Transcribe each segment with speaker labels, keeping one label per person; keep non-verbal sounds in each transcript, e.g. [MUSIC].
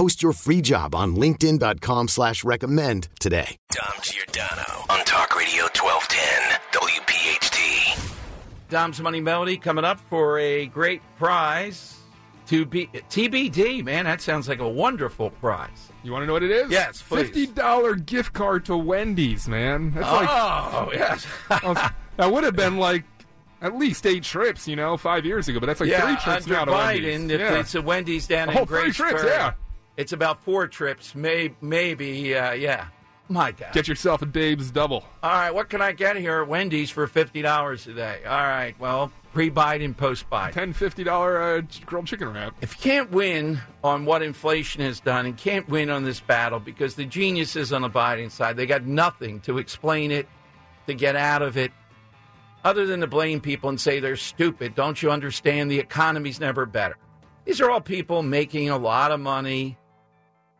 Speaker 1: Post your free job on LinkedIn.com slash recommend today.
Speaker 2: Dom Giordano on Talk Radio 1210 WPHT.
Speaker 3: Dom's Money Melody coming up for a great prize. To be TBD, man, that sounds like a wonderful prize.
Speaker 4: You want to know what it is?
Speaker 3: Yes, please.
Speaker 4: Fifty dollar gift card to Wendy's, man. That's like
Speaker 3: oh, yes. [LAUGHS]
Speaker 4: that would have been like at least eight trips, you know, five years ago. But that's like
Speaker 3: yeah,
Speaker 4: three trips
Speaker 3: under
Speaker 4: now to
Speaker 3: Biden,
Speaker 4: Wendy's.
Speaker 3: if
Speaker 4: yeah.
Speaker 3: it's a Wendy's down
Speaker 4: A
Speaker 3: in
Speaker 4: whole three trips,
Speaker 3: Ferry,
Speaker 4: yeah.
Speaker 3: It's about four trips, may, maybe, uh, yeah. My God.
Speaker 4: Get yourself a Dave's double.
Speaker 3: All right, what can I get here at Wendy's for $50 today? All right, well, pre Biden, post Biden.
Speaker 4: Ten fifty dollar uh, ch- grilled chicken wrap.
Speaker 3: If you can't win on what inflation has done and can't win on this battle because the geniuses on the Biden side, they got nothing to explain it, to get out of it, other than to blame people and say they're stupid. Don't you understand? The economy's never better. These are all people making a lot of money.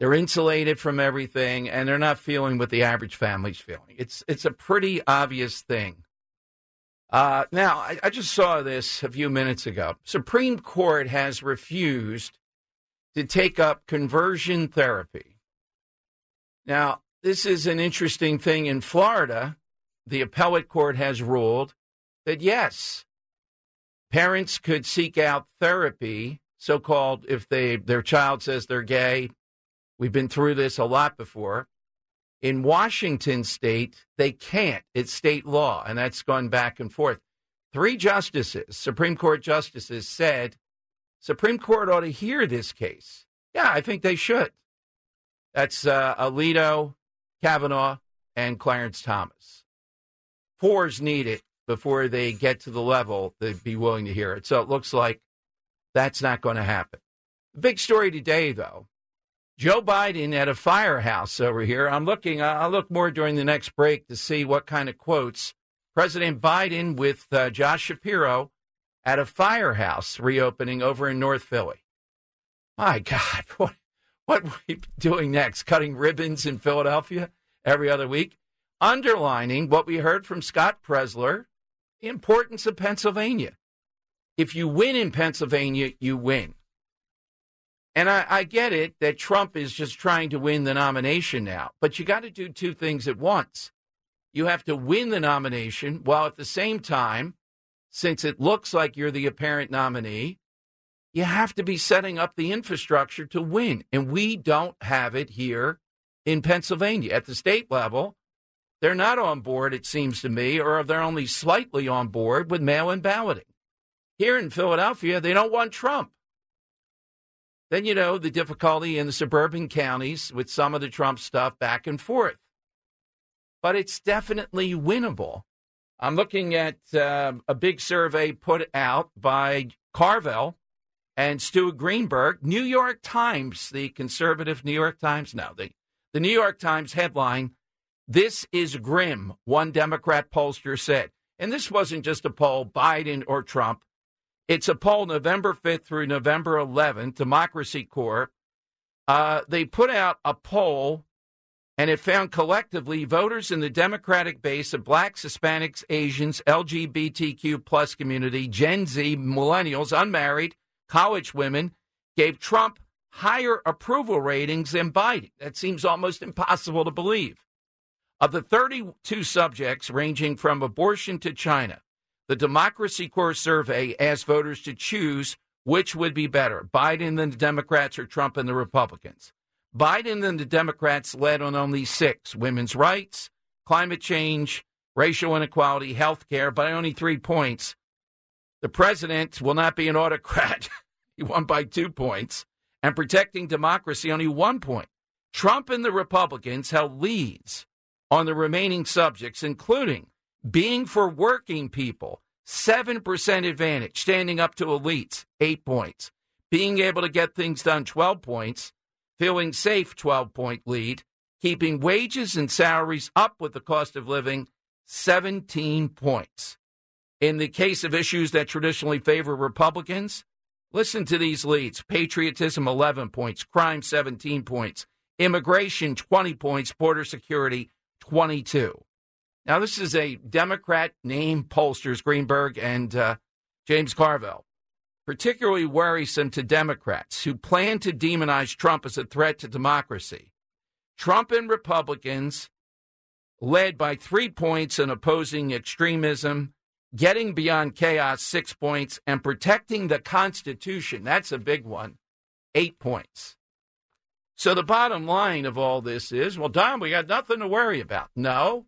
Speaker 3: They're insulated from everything, and they're not feeling what the average family's feeling. It's it's a pretty obvious thing. Uh, now, I, I just saw this a few minutes ago. Supreme Court has refused to take up conversion therapy. Now, this is an interesting thing in Florida. The appellate court has ruled that yes, parents could seek out therapy, so called if they their child says they're gay. We've been through this a lot before. In Washington state, they can't. It's state law, and that's gone back and forth. Three justices, Supreme Court justices, said Supreme Court ought to hear this case. Yeah, I think they should. That's uh, Alito, Kavanaugh, and Clarence Thomas. Four's needed before they get to the level they'd be willing to hear it. So it looks like that's not going to happen. The big story today, though, Joe Biden at a firehouse over here. I'm looking, I'll look more during the next break to see what kind of quotes. President Biden with uh, Josh Shapiro at a firehouse reopening over in North Philly. My God, [LAUGHS] what, what are we doing next? Cutting ribbons in Philadelphia every other week? Underlining what we heard from Scott Presler the importance of Pennsylvania. If you win in Pennsylvania, you win. And I, I, get it that Trump is just trying to win the nomination now, but you got to do two things at once. You have to win the nomination while at the same time, since it looks like you're the apparent nominee, you have to be setting up the infrastructure to win. And we don't have it here in Pennsylvania. At the state level, they're not on board, it seems to me, or they're only slightly on board with mail in balloting. Here in Philadelphia, they don't want Trump. Then you know the difficulty in the suburban counties with some of the Trump stuff back and forth. But it's definitely winnable. I'm looking at uh, a big survey put out by Carville and Stuart Greenberg. New York Times, the conservative New York Times, no, the, the New York Times headline This is grim, one Democrat pollster said. And this wasn't just a poll, Biden or Trump. It's a poll November 5th through November 11th, Democracy Corps. Uh, they put out a poll, and it found collectively voters in the Democratic base of blacks, Hispanics, Asians, LGBTQ plus community, Gen Z, millennials, unmarried, college women, gave Trump higher approval ratings than Biden. That seems almost impossible to believe. Of the 32 subjects ranging from abortion to China, the Democracy Corps survey asked voters to choose which would be better, Biden and the Democrats or Trump and the Republicans. Biden and the Democrats led on only six women's rights, climate change, racial inequality, health care by only three points. The president will not be an autocrat. [LAUGHS] he won by two points. And protecting democracy, only one point. Trump and the Republicans held leads on the remaining subjects, including being for working people, 7% advantage, standing up to elites, 8 points. Being able to get things done, 12 points. Feeling safe, 12 point lead. Keeping wages and salaries up with the cost of living, 17 points. In the case of issues that traditionally favor Republicans, listen to these leads patriotism, 11 points, crime, 17 points, immigration, 20 points, border security, 22. Now, this is a Democrat named pollsters, Greenberg and uh, James Carville, particularly worrisome to Democrats who plan to demonize Trump as a threat to democracy. Trump and Republicans led by three points in opposing extremism, getting beyond chaos, six points, and protecting the Constitution. That's a big one, eight points. So the bottom line of all this is well, Don, we got nothing to worry about. No,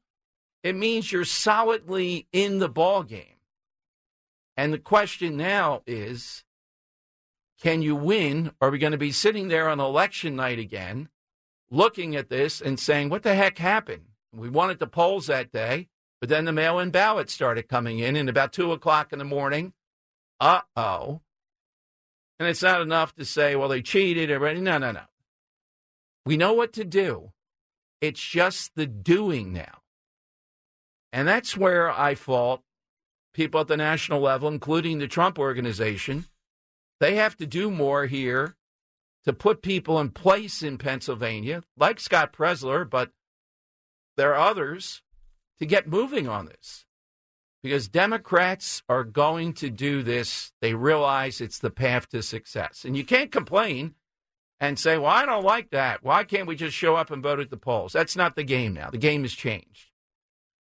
Speaker 3: it means you're solidly in the ball game. And the question now is can you win? Are we going to be sitting there on election night again, looking at this and saying, what the heck happened? We wanted the polls that day, but then the mail in ballots started coming in, and about two o'clock in the morning, uh oh. And it's not enough to say, well, they cheated. Or, no, no, no. We know what to do. It's just the doing now. And that's where I fault people at the national level, including the Trump organization. They have to do more here to put people in place in Pennsylvania, like Scott Presler, but there are others to get moving on this. Because Democrats are going to do this. They realize it's the path to success. And you can't complain and say, well, I don't like that. Why can't we just show up and vote at the polls? That's not the game now. The game has changed.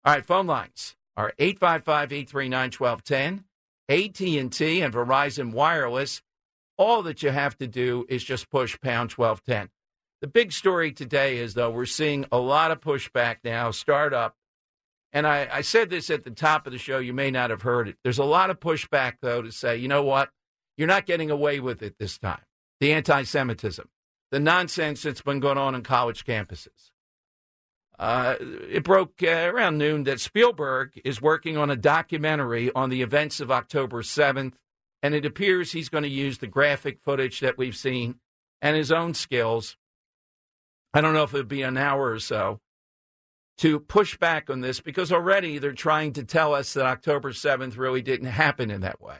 Speaker 3: All right, phone lines are 855-839-1210, AT&T and Verizon Wireless. All that you have to do is just push pound 1210. The big story today is, though, we're seeing a lot of pushback now, startup. And I, I said this at the top of the show. You may not have heard it. There's a lot of pushback, though, to say, you know what? You're not getting away with it this time. The anti Semitism, the nonsense that's been going on in college campuses. Uh, it broke uh, around noon that Spielberg is working on a documentary on the events of October 7th, and it appears he's going to use the graphic footage that we've seen and his own skills. I don't know if it'll be an hour or so to push back on this because already they're trying to tell us that October 7th really didn't happen in that way.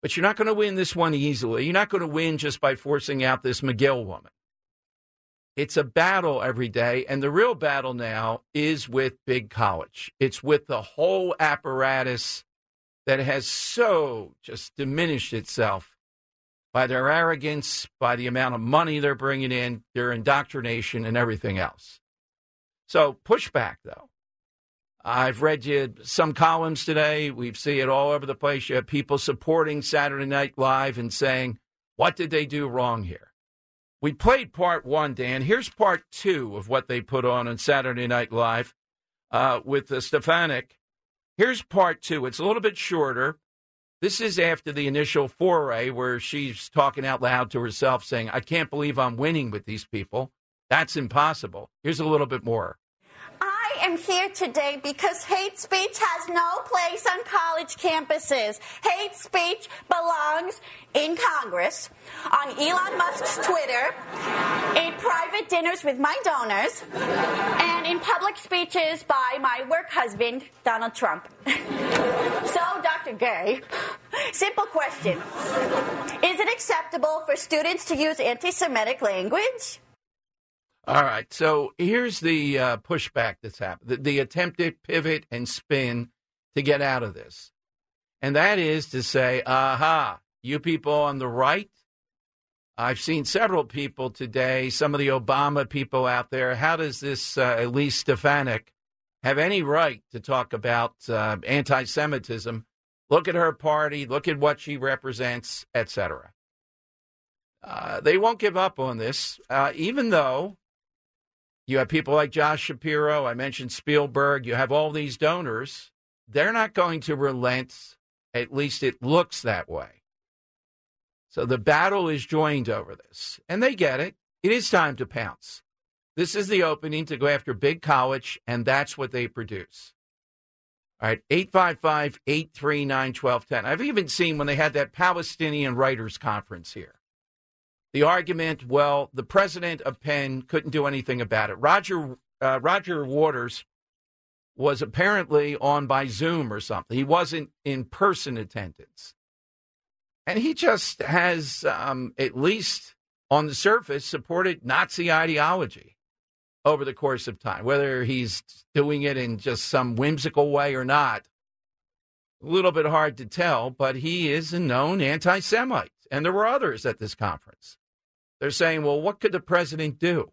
Speaker 3: But you're not going to win this one easily. You're not going to win just by forcing out this Magill woman. It's a battle every day. And the real battle now is with big college. It's with the whole apparatus that has so just diminished itself by their arrogance, by the amount of money they're bringing in, their indoctrination, and everything else. So, pushback, though. I've read you some columns today. We see it all over the place. You have people supporting Saturday Night Live and saying, what did they do wrong here? We played part one, Dan. Here's part two of what they put on on Saturday Night Live uh, with the Stefanik. Here's part two. It's a little bit shorter. This is after the initial foray where she's talking out loud to herself, saying, I can't believe I'm winning with these people. That's impossible. Here's a little bit more
Speaker 5: am here today because hate speech has no place on college campuses. Hate speech belongs in Congress, on Elon Musk's Twitter, in private dinners with my donors, and in public speeches by my work husband, Donald Trump. [LAUGHS] so, Dr. Gay, simple question Is it acceptable for students to use anti Semitic language?
Speaker 3: All right. So here's the uh, pushback that's happened, the, the attempted pivot and spin to get out of this. And that is to say, aha, you people on the right, I've seen several people today, some of the Obama people out there. How does this uh, Elise Stefanik have any right to talk about uh, anti Semitism? Look at her party, look at what she represents, etc. Uh, they won't give up on this, uh, even though You have people like Josh Shapiro. I mentioned Spielberg. You have all these donors. They're not going to relent. At least it looks that way. So the battle is joined over this, and they get it. It is time to pounce. This is the opening to go after big college, and that's what they produce. All right, 855 839 1210. I've even seen when they had that Palestinian Writers Conference here. The argument, well, the president of Penn couldn't do anything about it. Roger uh, Roger Waters was apparently on by Zoom or something. He wasn't in person attendance. And he just has, um, at least on the surface, supported Nazi ideology over the course of time. Whether he's doing it in just some whimsical way or not, a little bit hard to tell, but he is a known anti Semite. And there were others at this conference. They're saying, well, what could the president do?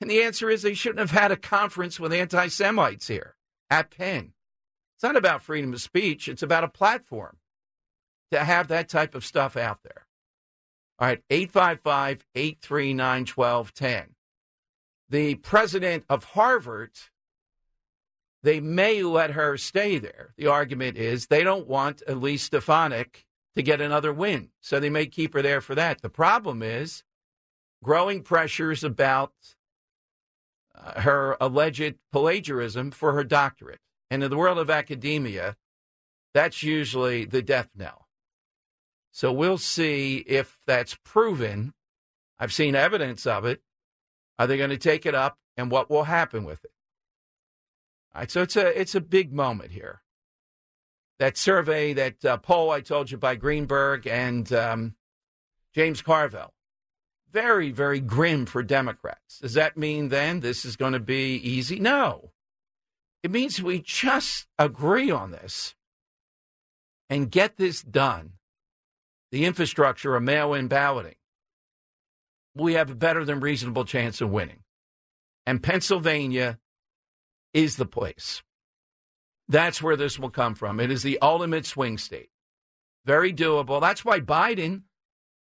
Speaker 3: And the answer is they shouldn't have had a conference with anti Semites here at Penn. It's not about freedom of speech, it's about a platform to have that type of stuff out there. All right, 855 839 1210. The president of Harvard, they may let her stay there. The argument is they don't want Elise Stefanik to get another win, so they may keep her there for that. The problem is growing pressures about uh, her alleged plagiarism for her doctorate. And in the world of academia, that's usually the death knell. So we'll see if that's proven. I've seen evidence of it. Are they going to take it up, and what will happen with it? All right, so it's a it's a big moment here. That survey, that uh, poll I told you by Greenberg and um, James Carville, very very grim for Democrats. Does that mean then this is going to be easy? No, it means we just agree on this and get this done the infrastructure of mail in balloting, we have a better than reasonable chance of winning. And Pennsylvania is the place. That's where this will come from. It is the ultimate swing state. Very doable. That's why Biden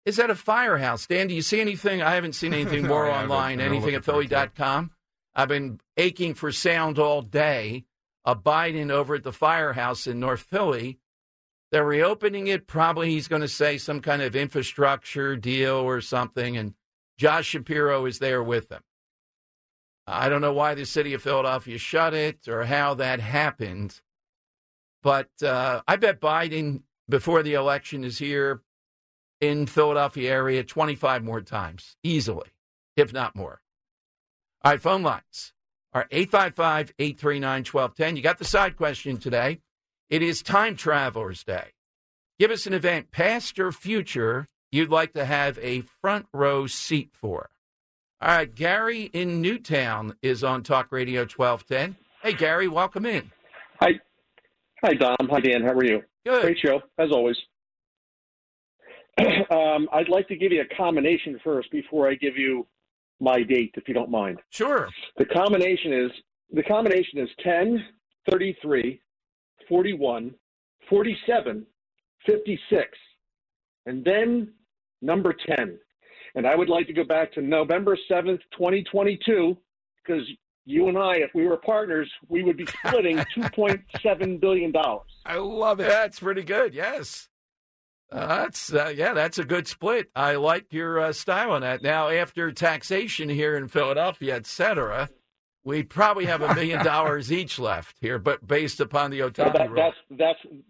Speaker 3: is at a firehouse. Dan, do you see anything? I haven't seen anything [LAUGHS] more online, anything at Philly.com. I've been aching for sound all day. A Biden over at the firehouse in North Philly they're reopening it. Probably he's going to say some kind of infrastructure deal or something. And Josh Shapiro is there with them. I don't know why the city of Philadelphia shut it or how that happened. But uh, I bet Biden, before the election, is here in Philadelphia area 25 more times, easily, if not more. All right, phone lines are 855 839 1210. You got the side question today. It is Time Travelers Day. Give us an event, past or future, you'd like to have a front row seat for. All right, Gary in Newtown is on Talk Radio 1210. Hey, Gary, welcome in.
Speaker 6: Hi. Hi, Dom. Hi, Dan. How are you?
Speaker 3: Good.
Speaker 6: Great show, as always. [CLEARS THROAT] um, I'd like to give you a combination first before I give you my date, if you don't mind.
Speaker 3: Sure.
Speaker 6: The combination is the combination is 10, 33, 41, 47, 56, and then number 10. And I would like to go back to November 7th, 2022, because you and I, if we were partners, we would be [LAUGHS] splitting $2.7 billion.
Speaker 3: I love it. That's pretty good, yes. Uh, that's uh, yeah, that's a good split. I like your uh, style on that. Now, after taxation here in Philadelphia, et cetera, we probably have a million [LAUGHS] dollars each left here, but based upon the Ohtani
Speaker 6: that,
Speaker 3: rule.
Speaker 6: That's that's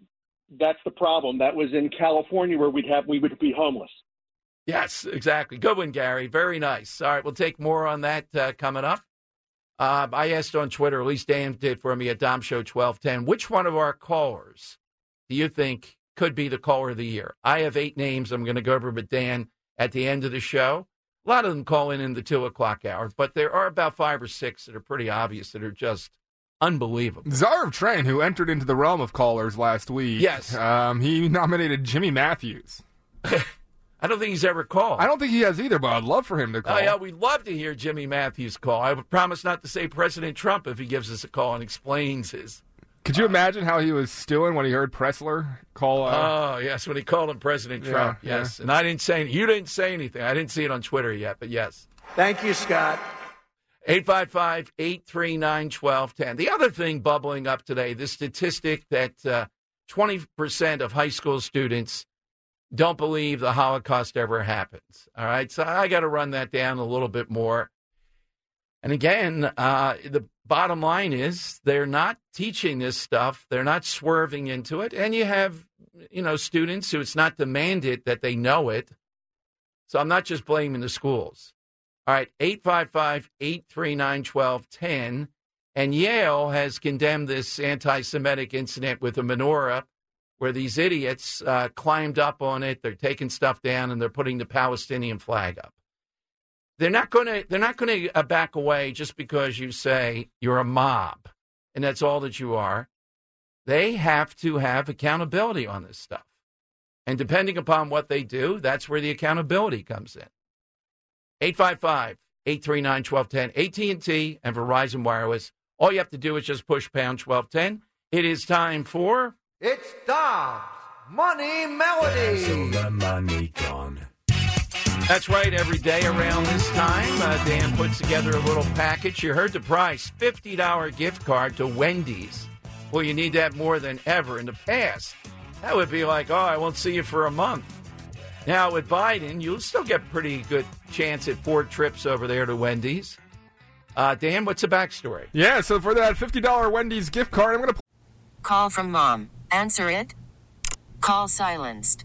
Speaker 6: that's the problem. That was in California where we'd have we would be homeless.
Speaker 3: Yes, exactly. Good one, Gary. Very nice. All right, we'll take more on that uh, coming up. Uh, I asked on Twitter, at least Dan did for me at Dom Show 1210, which one of our callers do you think could be the caller of the year? I have eight names I'm going to go over with Dan at the end of the show. A lot of them call in in the two o'clock hour, but there are about five or six that are pretty obvious that are just unbelievable.
Speaker 4: Czar of Trent, who entered into the realm of callers last week.
Speaker 3: Yes.
Speaker 4: Um, he nominated Jimmy Matthews. [LAUGHS]
Speaker 3: I don't think he's ever called.
Speaker 4: I don't think he has either, but I'd love for him to call.
Speaker 3: Oh, yeah, we'd love to hear Jimmy Matthews call. I would promise not to say President Trump if he gives us a call and explains his.
Speaker 4: Could you imagine how he was stewing when he heard Presler call? Uh,
Speaker 3: oh yes, when he called him President
Speaker 4: Yeah,
Speaker 3: Trump.
Speaker 4: yeah.
Speaker 3: yes, and I didn't say you didn't say anything. I didn't see it on Twitter yet, but yes.
Speaker 7: Thank you, Scott.
Speaker 3: 855 839 1210. The other thing bubbling up today, the statistic that uh, 20% of high school students don't believe the Holocaust ever happens. All right. So I got to run that down a little bit more. And again, uh, the bottom line is they're not teaching this stuff. They're not swerving into it. And you have, you know, students who it's not demanded that they know it. So I'm not just blaming the schools. All right, 855 839 1210. And Yale has condemned this anti Semitic incident with a menorah where these idiots uh, climbed up on it. They're taking stuff down and they're putting the Palestinian flag up. They're not going to. They're not going to uh, back away just because you say you're a mob, and that's all that you are. They have to have accountability on this stuff, and depending upon what they do, that's where the accountability comes in. 855 839 1210, AT&T and Verizon Wireless. All you have to do is just push pound 1210. It is time for...
Speaker 7: It's Dom's Money Melody.
Speaker 3: That's right. Every day around this time, uh, Dan puts together a little package. You heard the price $50 gift card to Wendy's. Well, you need that more than ever. In the past, that would be like, oh, I won't see you for a month. Now, with Biden, you'll still get pretty good chance at four trips over there to Wendy's. Uh, Dan, what's the backstory?
Speaker 4: Yeah, so for that $50 Wendy's gift card, I'm going to.
Speaker 8: Call from mom. Answer it. Call silenced.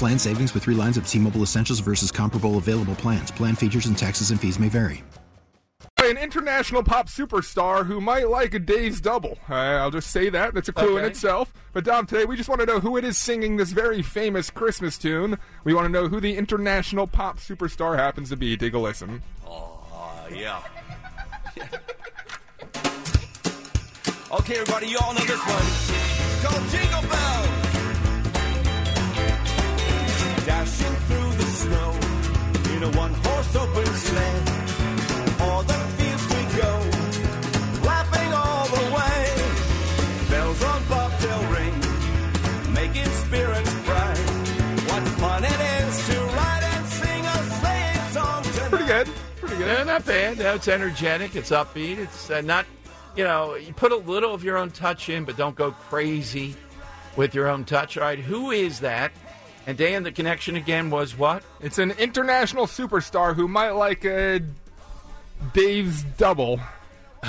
Speaker 9: Plan savings with three lines of T-Mobile Essentials versus comparable available plans. Plan features and taxes and fees may vary.
Speaker 4: An international pop superstar who might like a Dave's double. Uh, I'll just say that. That's a clue in itself. But Dom, today we just want to know who it is singing this very famous Christmas tune. We want to know who the international pop superstar happens to be. Take a listen.
Speaker 10: Oh, yeah. [LAUGHS] okay, everybody, you all know this one. It's called Jingle Bells. Dashing through the snow in a one-horse open sleigh. All the fields we go, laughing all the way. Bells on bobtail ring, making spirits bright. What fun it is to ride and sing a sleighing song tonight.
Speaker 4: Pretty good. Pretty good.
Speaker 3: Yeah, not bad. No, it's energetic. It's upbeat. It's uh, not, you know, you put a little of your own touch in, but don't go crazy with your own touch. All right, who is that? And Dan, the connection again was what?
Speaker 4: It's an international superstar who might like a Dave's double.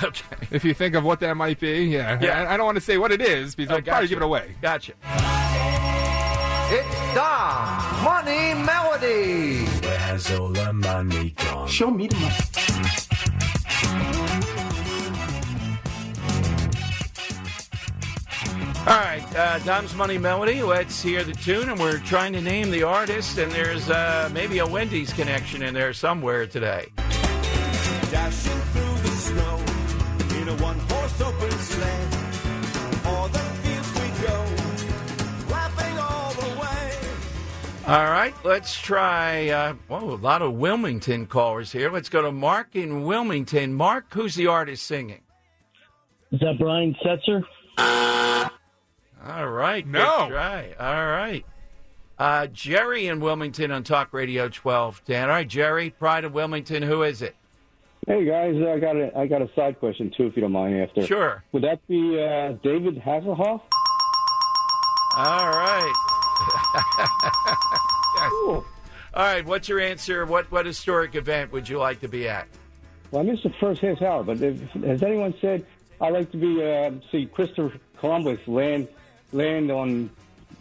Speaker 3: Okay.
Speaker 4: If you think of what that might be, yeah.
Speaker 3: Yeah.
Speaker 4: I, I don't want to say what it is because
Speaker 3: Oh,
Speaker 4: I'll probably give it away.
Speaker 3: Gotcha.
Speaker 7: It's Dom's Money Melody.
Speaker 10: Where's all the money gone?
Speaker 9: Show me the money.
Speaker 3: All right, uh, Dom's Money Melody. Let's hear the tune, and we're trying to name the artist. And there's uh, maybe a Wendy's connection in there somewhere today.
Speaker 10: Dashing through the snow in a one-horse open sleigh. All the fields we go, laughing all the way.
Speaker 3: All right, let's try. Uh, whoa, a lot of Wilmington callers here. Let's go to Mark in Wilmington. Mark, who's the artist singing?
Speaker 11: Is that Brian Setzer?
Speaker 3: All right,
Speaker 4: No.
Speaker 3: good try. All right. Uh, Jerry in Wilmington on Talk Radio 12. Dan, All right, Jerry, Pride of Wilmington, who is it?
Speaker 12: Hey guys, I got a I got a side question too, if you don't mind. After
Speaker 3: Sure.
Speaker 12: would that be uh, David Hasselhoff?
Speaker 3: All right. [LAUGHS] Yes. All right, what's your answer? What what historic event would you like to be at?
Speaker 12: Well, I missed the first half hour, but if, has anyone said I'd like to be uh, see Christopher Columbus land land on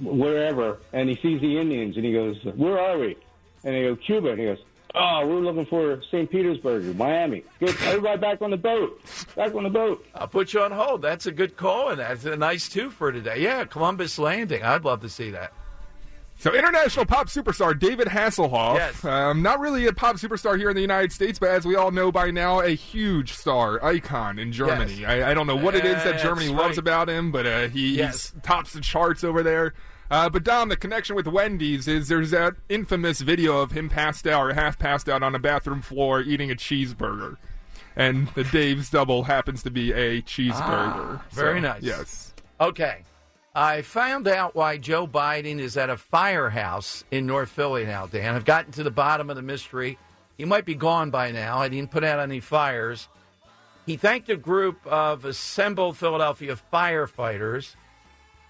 Speaker 12: wherever, and he sees the Indians, and he goes, "Where are we?" And they go, "Cuba," and he goes, "Oh, we're looking for St. Petersburg, Miami. Get everybody back on the boat, back on the boat."
Speaker 3: I'll put you on hold. That's a good call, and that's a nice two for today. Yeah, Columbus Landing. I'd love to see that.
Speaker 4: So, international pop superstar David Hasselhoff.
Speaker 3: Yes.
Speaker 4: Um, not really a pop superstar here in the United States, but as we all know by now, a huge star, icon in Germany.
Speaker 3: Yes.
Speaker 4: I, I don't know what it is that
Speaker 3: That's
Speaker 4: Germany
Speaker 3: right.
Speaker 4: loves about him, but uh, he
Speaker 3: Yes.
Speaker 4: he's tops the charts over there. Uh, but Dom, the connection with Wendy's is there's that infamous video of him passed out or half passed out on a bathroom floor eating a cheeseburger, and the Dave's double happens to be a cheeseburger.
Speaker 3: Ah, very
Speaker 4: So,
Speaker 3: nice.
Speaker 4: Yes.
Speaker 3: Okay. I found out why Joe Biden is at a firehouse in North Philly now, Dan. I've gotten to the bottom of the mystery. He might be gone by now. I didn't put out any fires. He thanked a group of assembled Philadelphia firefighters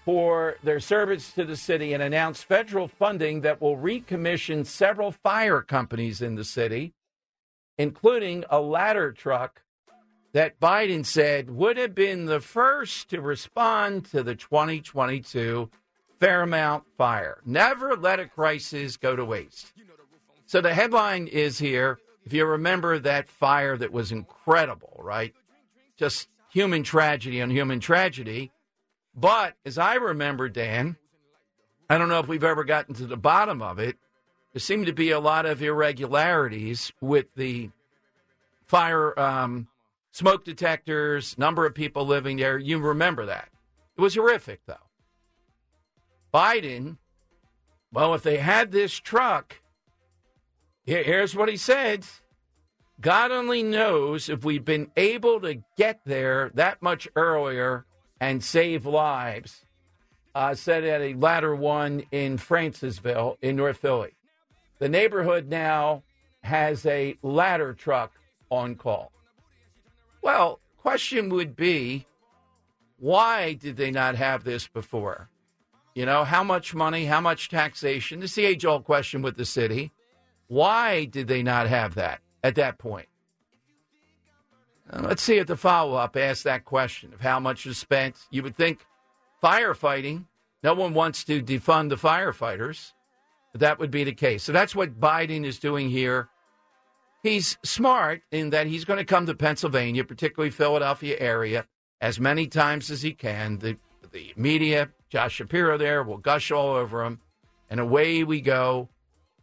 Speaker 3: for their service to the city and announced federal funding that will recommission several fire companies in the city, including a ladder truck that Biden said would have been the first to respond to the 2022 Fairmount fire. Never let a crisis go to waste. So the headline is here. If you remember that fire that was incredible, right? Just human tragedy on human tragedy. But as I remember, Dan, I don't know if we've ever gotten to the bottom of it. There seemed to be a lot of irregularities with the fire um, smoke detectors, number of people living there. You remember that. It was horrific, though. Biden, well, if they had this truck, here's what he said God only knows if we've been able to get there that much earlier and save lives. Uh, said at a ladder one in Francisville in North Philly. The neighborhood now has a ladder truck on call. Well, question would be why did they not have this before? You know, how much money, how much taxation? It's the age old question with the city. Why did they not have that at that point? Uh, let's see if the follow up asks that question of how much was spent. You would think firefighting, no one wants to defund the firefighters. That would be the case. So that's what Biden is doing here. He's smart in that he's going to come to Pennsylvania, particularly Philadelphia area, as many times as he can. The the media, Josh Shapiro there, will gush all over him, and away we go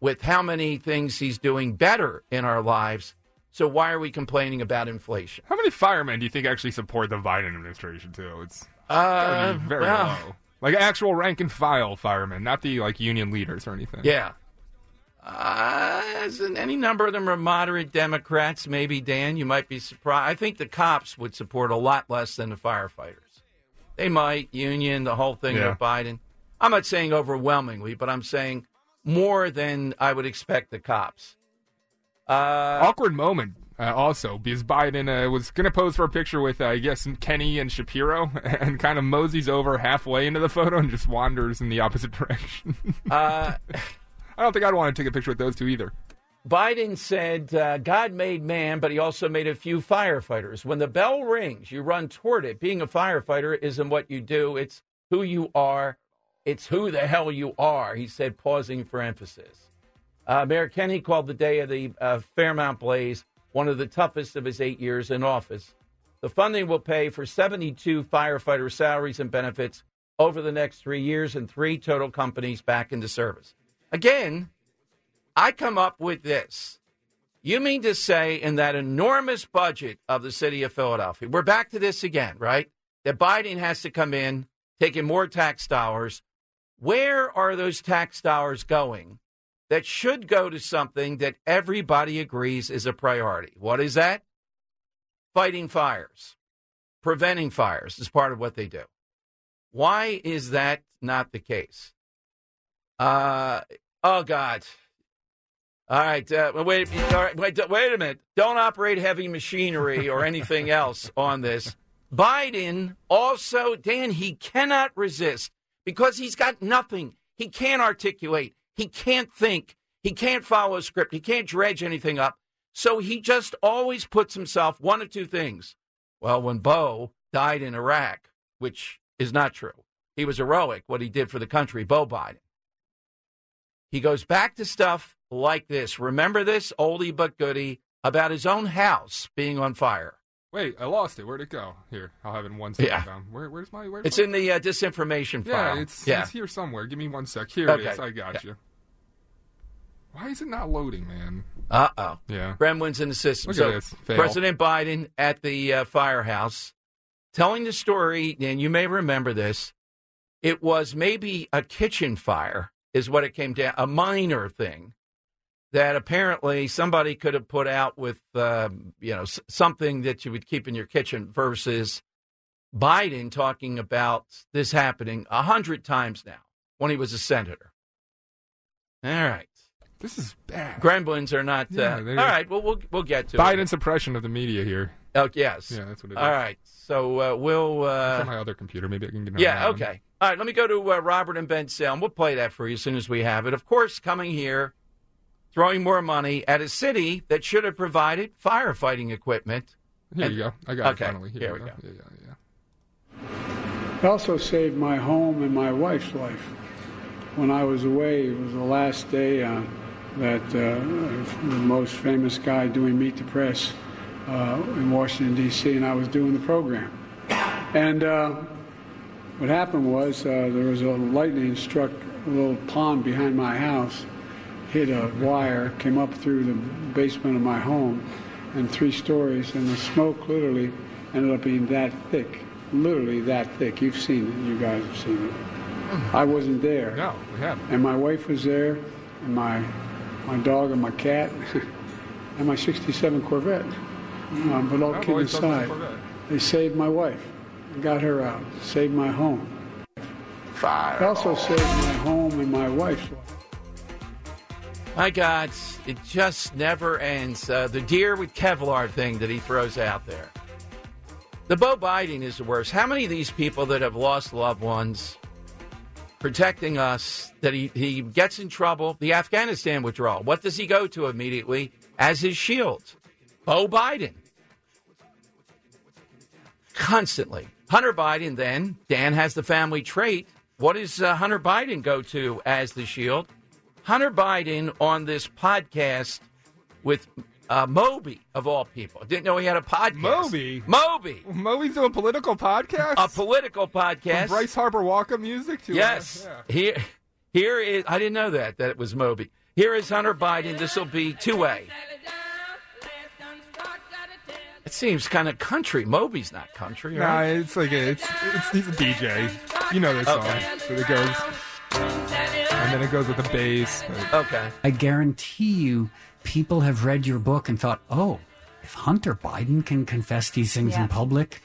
Speaker 3: with how many things he's doing better in our lives. So why are we complaining about inflation?
Speaker 4: How many firemen do you think actually support the Biden administration too? It's
Speaker 3: Uh,
Speaker 4: very
Speaker 3: well-
Speaker 4: low. Like actual rank and file firemen, not the like union leaders or anything.
Speaker 3: Yeah. Uh, any number of them are moderate Democrats. Maybe Dan, you might be surprised. I think the cops would support a lot less than the firefighters. They might union the whole thing
Speaker 4: Yeah.
Speaker 3: with Biden. I'm not saying overwhelmingly, but I'm saying more than I would expect the cops. Uh,
Speaker 4: Awkward moment. Uh, also, because Biden uh, was going to pose for a picture with, uh, I guess, Kenny and Shapiro, [LAUGHS] and kind of moseys over halfway into the photo and just wanders in the opposite [LAUGHS] direction. I don't think I'd want to take a picture with those two either.
Speaker 3: Biden said uh, God made man, but he also made a few firefighters. When the bell rings, you run toward it. Being a firefighter isn't what you do, it's who you are. It's who the hell you are, he said, pausing for emphasis. Uh, Mayor Kenny called the day of the uh, Fairmount Blaze one of the toughest of his eight years in office. The funding will pay for 72 firefighter salaries and benefits over the next three years and three total companies back into service. Again, I come up with this. You mean to say, in that enormous budget of the city of Philadelphia, we're back to this again, right? That Biden has to come in, taking more tax dollars. Where are those tax dollars going that should go to something that everybody agrees is a priority? What is that? Fighting fires, preventing fires is part of what they do. Why is that not the case? Uh, oh God. All right, uh, wait, all right, wait, wait a minute. Don't operate heavy machinery or anything else on this. Biden also, Dan, he cannot resist because he's got nothing. He can't articulate. He can't think. He can't follow a script. He can't dredge anything up. So he just always puts himself one of two things. Well, when Bo died in Iraq, which is not true, he was heroic, what he did for the country, Bo Biden. He goes back to stuff like this. Remember this oldie but goodie about his own house being on fire.
Speaker 4: Wait, I lost it. Where'd it go? Here, I'll have it in one second.
Speaker 3: Yeah.
Speaker 4: Where, where's my? Where's
Speaker 3: It's
Speaker 4: my...
Speaker 3: in the uh, disinformation file.
Speaker 4: Yeah, it's,
Speaker 3: yeah.
Speaker 4: it's here somewhere. Give me one sec. Here it
Speaker 3: Okay.
Speaker 4: is. I got
Speaker 3: Yeah.
Speaker 4: you. Why is it not loading, man?
Speaker 3: Uh oh.
Speaker 4: Yeah.
Speaker 3: Gremlins in the system.
Speaker 4: Look
Speaker 3: so
Speaker 4: at this. Fail.
Speaker 3: President Biden at the uh, firehouse telling the story, and you may remember this. It was maybe a kitchen fire, is what it came down, a minor thing that apparently somebody could have put out with, uh, you know, something that you would keep in your kitchen versus Biden talking about this happening a hundred times now when he was a senator. All right.
Speaker 4: This is bad.
Speaker 3: Gremlins are not.
Speaker 4: Yeah,
Speaker 3: uh, all
Speaker 4: they're-
Speaker 3: Well, we'll we'll get to it.
Speaker 4: Biden's suppression of the media here.
Speaker 3: Oh yes.
Speaker 4: Yeah, that's what it is.
Speaker 3: All right. So uh, we'll.
Speaker 4: It's
Speaker 3: Uh,
Speaker 4: on my other computer. Maybe I can get it.
Speaker 3: yeah.
Speaker 4: on.
Speaker 3: Okay. All right. Let me go to uh, Robert and Bensalem. We'll play that for you as soon as we have it. Of course, coming here, throwing more money at a city that should have provided firefighting equipment.
Speaker 4: Here
Speaker 3: And-
Speaker 4: you go. I got
Speaker 3: okay,
Speaker 4: it finally.
Speaker 3: Here, we go.
Speaker 4: Yeah, yeah, yeah.
Speaker 13: It also saved my home and my wife's life. When I was away, it was the last day uh, that uh, the most famous guy doing Meet the Press uh, in Washington, D.C., and I was doing the program. And uh, what happened was uh, there was a lightning struck a little pond behind my house, hit a wire, came up through the basement of my home, and three stories, and the smoke literally ended up being that thick, literally that thick. You've seen it. You guys have seen it. I wasn't there.
Speaker 4: No, we haven't.
Speaker 13: And my wife was there, and my my dog and my cat, [LAUGHS] and my '67 Corvette. Um, but all
Speaker 4: I've
Speaker 13: kidding
Speaker 4: always loved my
Speaker 13: aside, they saved my wife, got her out, saved my home.
Speaker 3: Fire.
Speaker 13: They also saved my home and my wife's life.
Speaker 3: My God, it just never ends. Uh, the deer with Kevlar thing that he throws out there. The Bo Biden is the worst. How many of these people that have lost loved ones protecting us that he, he gets in trouble? The Afghanistan withdrawal. What does he go to immediately as his shield? Bo Biden. Constantly. Hunter Biden, then, Dan has the family trait. What does uh, Hunter Biden go to as the shield? Hunter Biden on this podcast with uh, Moby, of all people. Didn't know he had a podcast.
Speaker 4: Moby?
Speaker 3: Moby.
Speaker 4: Moby's doing political podcast?
Speaker 3: A political podcast.
Speaker 4: From Bryce Harper Walker music to uh,
Speaker 3: Yes.
Speaker 4: yeah.
Speaker 3: Here, here is. I didn't know that that it was Moby. Here is Hunter Biden. This will be two way. It seems kind of country. Moby's not country,
Speaker 4: Nah,
Speaker 3: right?
Speaker 4: it's like a, it's it's he's a DJ. You know this song.
Speaker 3: Okay.
Speaker 4: So it goes, and then it goes with the bass. but-
Speaker 3: Okay.
Speaker 14: I guarantee you, people have read your book and thought, oh, if Hunter Biden can confess these things
Speaker 15: Yeah.
Speaker 14: in public,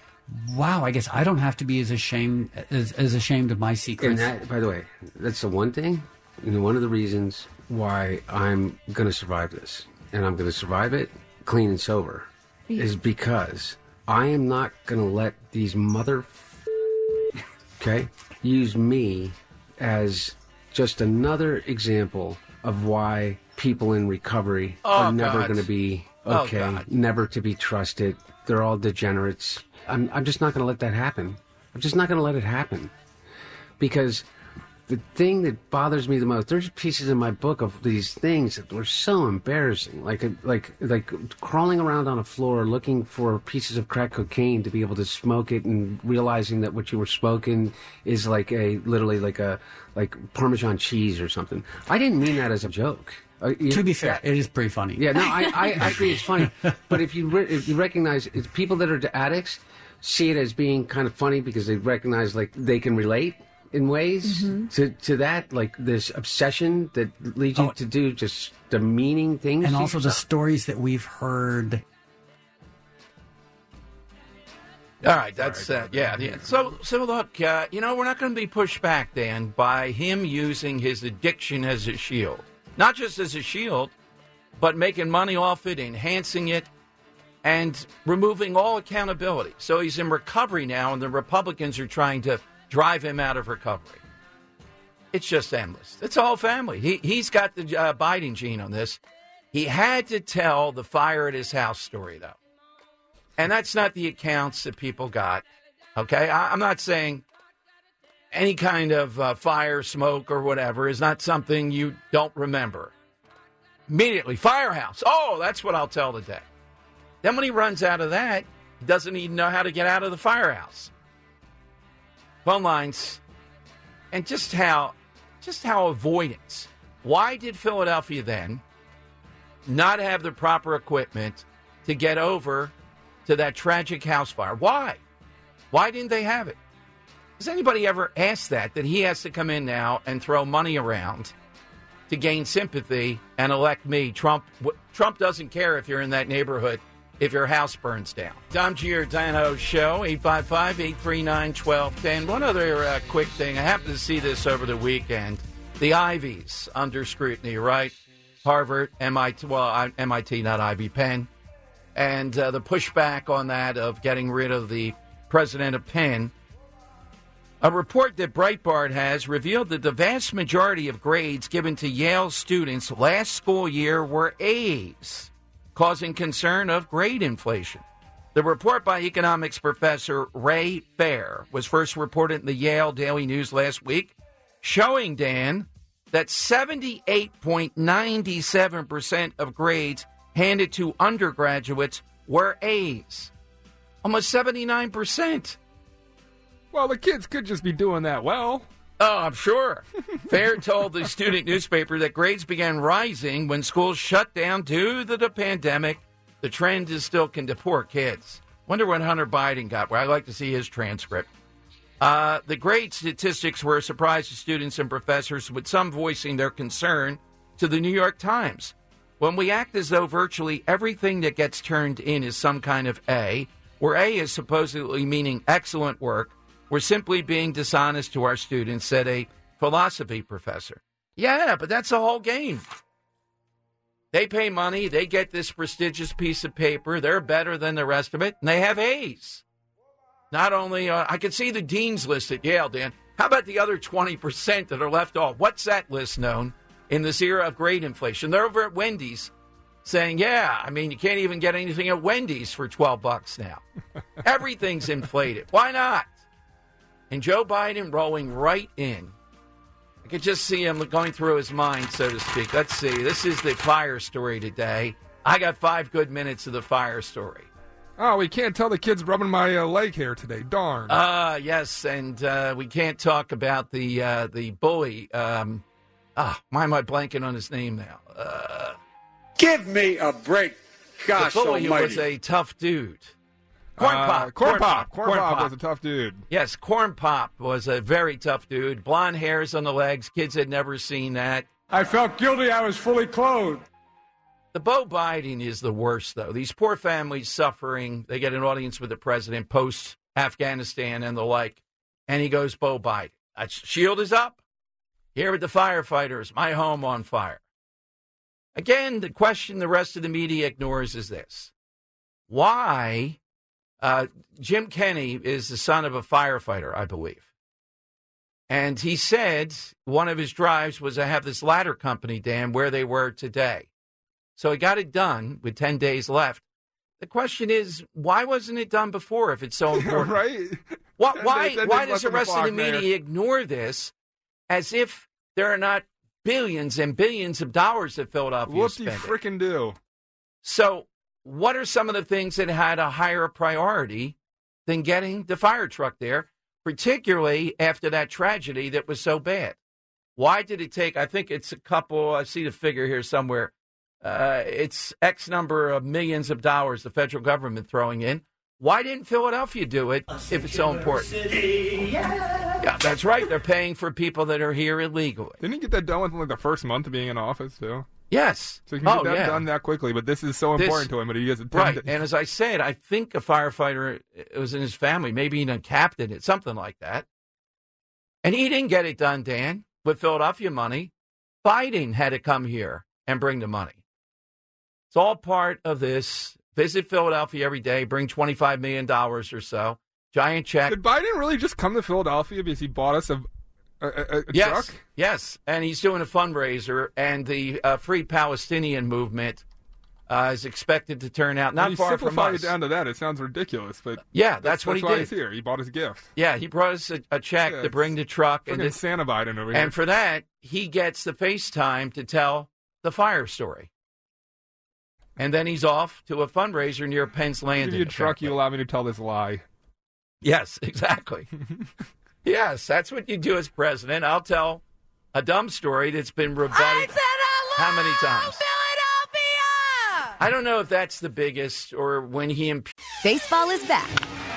Speaker 14: wow, I guess I don't have to be as ashamed as, as ashamed of my secrets.
Speaker 15: And that, by the way, that's the one thing, and one of the reasons why I'm going to survive this, and I'm going to survive it clean and sober, is because I am not going to let these mother, [LAUGHS] okay, use me as just another example of why people in recovery
Speaker 3: Oh,
Speaker 15: are never going to be
Speaker 3: Oh,
Speaker 15: okay,
Speaker 3: God.
Speaker 15: never to be trusted. They're all degenerates. I'm, I'm just not going to let that happen. I'm just not going to let it happen because the thing that bothers me the most there's pieces in my book of these things that were so embarrassing like like like crawling around on a floor looking for pieces of crack cocaine to be able to smoke it and realizing that what you were smoking is like a literally like a like parmesan cheese or something i didn't mean that as a joke Uh, you-
Speaker 14: to be fair, it is pretty funny.
Speaker 15: yeah, no, I, [LAUGHS] I, I agree it's funny. But if you re- if you recognize it's people that are addicts see it as being kind of funny because they recognize like they can relate in ways
Speaker 14: Mm-hmm.
Speaker 15: to, to that like this obsession that leads you to do just demeaning things
Speaker 14: Oh. and
Speaker 15: to
Speaker 14: also the stories that we've heard
Speaker 3: All right, that's uh, yeah, yeah. So, so look, uh, you know, we're not going to be pushed back, Dan, by him using his addiction as a shield. Not just as a shield, but making money off it, enhancing it, and removing all accountability. So he's in recovery now, and the Republicans are trying to drive him out of recovery. It's just endless. It's all family. He he's got the uh, Biden gene on this. He had to tell the fire at his house story though, and that's not the accounts that people got. Okay, I, I'm not saying any kind of uh, fire, smoke, or whatever is not something you don't remember. Immediately, firehouse. Oh, that's what I'll tell today. Then when he runs out of that, he doesn't even know how to get out of the firehouse. Phone lines, and just how, just how avoidance. Why did Philadelphia then not have the proper equipment to get over to that tragic house fire? Why? Why didn't they have it? Has anybody ever asked that? That he has to come in now and throw money around to gain sympathy and elect me? Trump. Trump doesn't care if you're in that neighborhood if your house burns down. Dom Giordano Show, 855 839 1210. One other uh, quick thing. I happened to see this over the weekend. The Ivies under scrutiny, right? Harvard, MIT, well, MIT, not Ivy Penn. And uh, the pushback on that of getting rid of the president of Penn. A report that Breitbart has revealed that the vast majority of grades given to Yale students last school year were A's causing concern of grade inflation. The report by economics professor Ray Fair was first reported in the Yale Daily News last week, showing Dan that 78.97% of grades handed to undergraduates were A's. Almost 79%.
Speaker 4: Well, the kids could just be doing that well.
Speaker 3: Oh, I'm sure. Fair told the student newspaper that grades began rising when schools shut down due to the pandemic. The trend is still can to poor kids. Wonder what Hunter Biden got. Where I'd like to see his transcript. Uh, the grade statistics were a surprise to students and professors, with some voicing their concern to the New York Times. When we act as though virtually everything that gets turned in is some kind of A, where A is supposedly meaning excellent work, we're simply being dishonest to our students, said a philosophy professor. Yeah, but that's the whole game. They pay money, they get this prestigious piece of paper, they're better than the rest of it, and they have A's. Not only, uh, I can see the dean's list at Yale, Dan. How about the other 20% that are left off? What's that list known in this era of great inflation? They're over at Wendy's saying, yeah, I mean, you can't even get anything at Wendy's for 12 bucks now. [LAUGHS] Everything's inflated. Why not? And Joe Biden rolling right in. I could just see him going through his mind, so to speak. Let's see. This is the fire story today. I got five good minutes of the fire story.
Speaker 4: Oh, we can't tell the kids rubbing my uh, leg hair today. Darn.
Speaker 3: Uh yes, and uh, we can't talk about the uh, the bully. Um, ah, why am I blanking on his name now? Uh,
Speaker 16: Give me a break. Gosh
Speaker 3: the bully
Speaker 16: almighty.
Speaker 3: was a tough dude. Corn
Speaker 4: Uh,
Speaker 3: pop,
Speaker 4: Corn Pop. Corn Pop was a tough dude.
Speaker 3: Yes, Corn Pop was a very tough dude. Blonde hairs on the legs. Kids had never seen that.
Speaker 13: I felt guilty. I was fully clothed.
Speaker 3: The Bo Biden is the worst, though. These poor families suffering. They get an audience with the president post Afghanistan and the like, and he goes, Bo Biden. Shield is up. Here with the firefighters, my home on fire. Again, the question the rest of the media ignores is this why? Uh, Jim Kenney is the son of a firefighter, I believe. And he said one of his drives was to have this ladder company, Dan, where they were today. So he got it done with 10 days left. The question is, why wasn't it done before if it's so [LAUGHS] important?
Speaker 4: right?
Speaker 3: Why, [LAUGHS] why,
Speaker 4: days-
Speaker 3: why does the rest of
Speaker 4: the
Speaker 3: media ignore this as if there are not billions and billions of dollars that Philadelphia
Speaker 4: Whoop
Speaker 3: is you
Speaker 4: freaking do.
Speaker 3: So, what are some of the things that had a higher priority than getting the fire truck there, particularly after that tragedy that was so bad? Why did it take? I think it's a couple. I see the figure here somewhere. Uh, it's X number of millions of dollars the federal government throwing in. Why didn't Philadelphia do it if it's so important? Yeah, that's right. They're paying for people that are here illegally.
Speaker 4: Didn't he get that done within like the first month of being in office too?
Speaker 3: Yes.
Speaker 4: So he can
Speaker 3: oh,
Speaker 4: get that
Speaker 3: yeah.
Speaker 4: done that quickly, but this is so
Speaker 3: This-
Speaker 4: important to him, but he doesn't.
Speaker 3: Right. And as I said, I think a firefighter it was in his family, maybe even a captain, it something like that. And he didn't get it done, Dan, with Philadelphia money. Biden had to come here and bring the money. It's all part of this. Visit Philadelphia every day, bring $25 million or so. Giant check.
Speaker 4: Did Biden really just come to Philadelphia because he bought us a, a, a,
Speaker 3: yes,
Speaker 4: truck?
Speaker 3: Yes, and he's doing a fundraiser, and the uh, Free Palestinian movement uh, is expected to turn out not far from us.
Speaker 4: it down to that, it sounds ridiculous, but
Speaker 3: Yeah, that's what he
Speaker 4: why
Speaker 3: did.
Speaker 4: he's here. He bought his gift.
Speaker 3: Yeah, he brought us a, a check
Speaker 4: Yeah,
Speaker 3: to bring the truck, and, it-
Speaker 4: Santa Biden over here.
Speaker 3: and for that he gets the FaceTime to tell the fire story. And then he's off to a fundraiser near Penn's Landing.
Speaker 4: give you a truck, you allow me to tell this lie.
Speaker 3: Yes, [LAUGHS] exactly. [LAUGHS] yes, that's what you do as president. I'll tell a dumb story that's been rebutted how many times? Philadelphia. I don't know if that's the biggest or when he imp-
Speaker 17: Baseball is back,